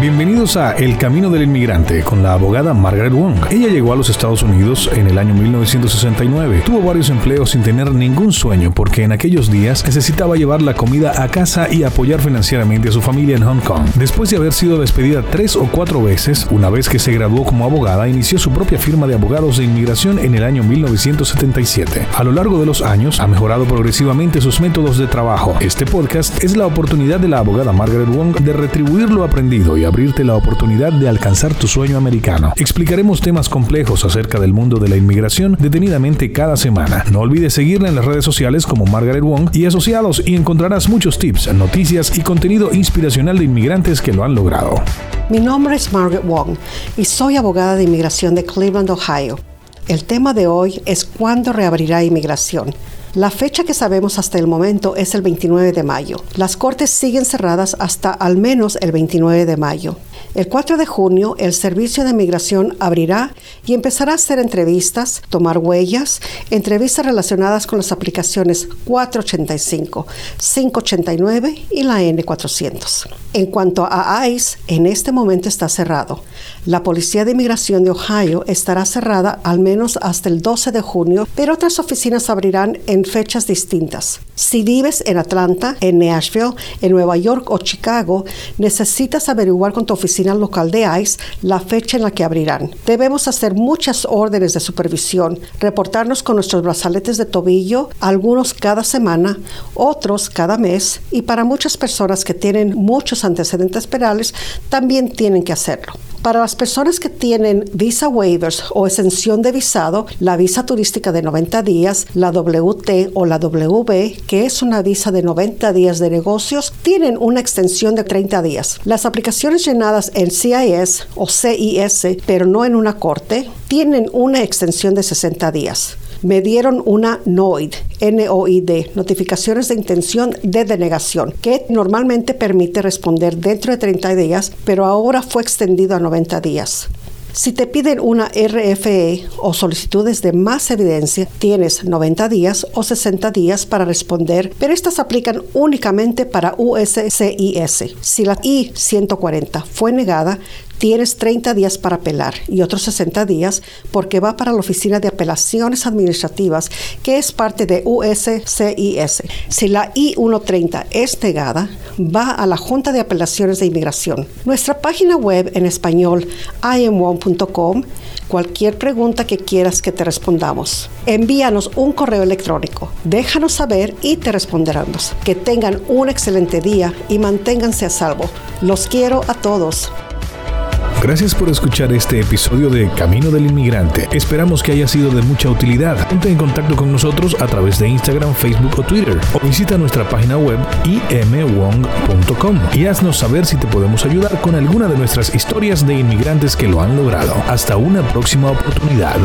Bienvenidos a El Camino del Inmigrante con la abogada Margaret Wong. Ella llegó a los Estados Unidos en el año 1969. Tuvo varios empleos sin tener ningún sueño porque en aquellos días necesitaba llevar la comida a casa y apoyar financieramente a su familia en Hong Kong. Después de haber sido despedida tres o cuatro veces, una vez que se graduó como abogada, inició su propia firma de abogados de inmigración en el año 1977. A lo largo de los años, ha mejorado progresivamente sus métodos de trabajo. Este podcast es la oportunidad de la abogada Margaret Wong de retribuir lo aprendido y abrirte la oportunidad de alcanzar tu sueño americano. Explicaremos temas complejos acerca del mundo de la inmigración detenidamente cada semana. No olvides seguirla en las redes sociales como Margaret Wong y asociados y encontrarás muchos tips, noticias y contenido inspiracional de inmigrantes que lo han logrado. Mi nombre es Margaret Wong y soy abogada de inmigración de Cleveland, Ohio. El tema de hoy es cuándo reabrirá inmigración. La fecha que sabemos hasta el momento es el 29 de mayo. Las cortes siguen cerradas hasta al menos el 29 de mayo. El 4 de junio, el Servicio de Migración abrirá y empezará a hacer entrevistas, tomar huellas, entrevistas relacionadas con las aplicaciones 485, 589 y la N400. En cuanto a ICE, en este momento está cerrado. La Policía de Inmigración de Ohio estará cerrada al menos hasta el 12 de junio, pero otras oficinas abrirán en fechas distintas. Si vives en Atlanta, en Nashville, en Nueva York o Chicago, necesitas averiguar con tu oficina local de ICE la fecha en la que abrirán. Debemos hacer muchas órdenes de supervisión, reportarnos con nuestros brazaletes de tobillo, algunos cada semana, otros cada mes, y para muchas personas que tienen muchos antecedentes penales, también tienen que hacerlo. Para las personas que tienen visa waivers o exención de visado, la visa turística de 90 días, la WT o la WB, que es una visa de 90 días de negocios, tienen una extensión de 30 días. Las aplicaciones llenadas en CIS o CIS, pero no en una corte, tienen una extensión de 60 días me dieron una NOID, N-O-I-D, notificaciones de intención de denegación, que normalmente permite responder dentro de 30 días, pero ahora fue extendido a 90 días. Si te piden una RFE o solicitudes de más evidencia, tienes 90 días o 60 días para responder, pero estas aplican únicamente para USCIS. Si la I-140 fue negada, tienes 30 días para apelar y otros 60 días porque va para la Oficina de Apelaciones Administrativas, que es parte de USCIS. Si la I-130 es negada, va a la Junta de Apelaciones de Inmigración. Nuestra página web en español, im1.com, cualquier pregunta que quieras que te respondamos. Envíanos un correo electrónico, déjanos saber y te responderemos. Que tengan un excelente día y manténganse a salvo. Los quiero a todos. Gracias por escuchar este episodio de Camino del Inmigrante. Esperamos que haya sido de mucha utilidad. Ponte en contacto con nosotros a través de Instagram, Facebook o Twitter o visita nuestra página web imwong.com y haznos saber si te podemos ayudar con alguna de nuestras historias de inmigrantes que lo han logrado. Hasta una próxima oportunidad.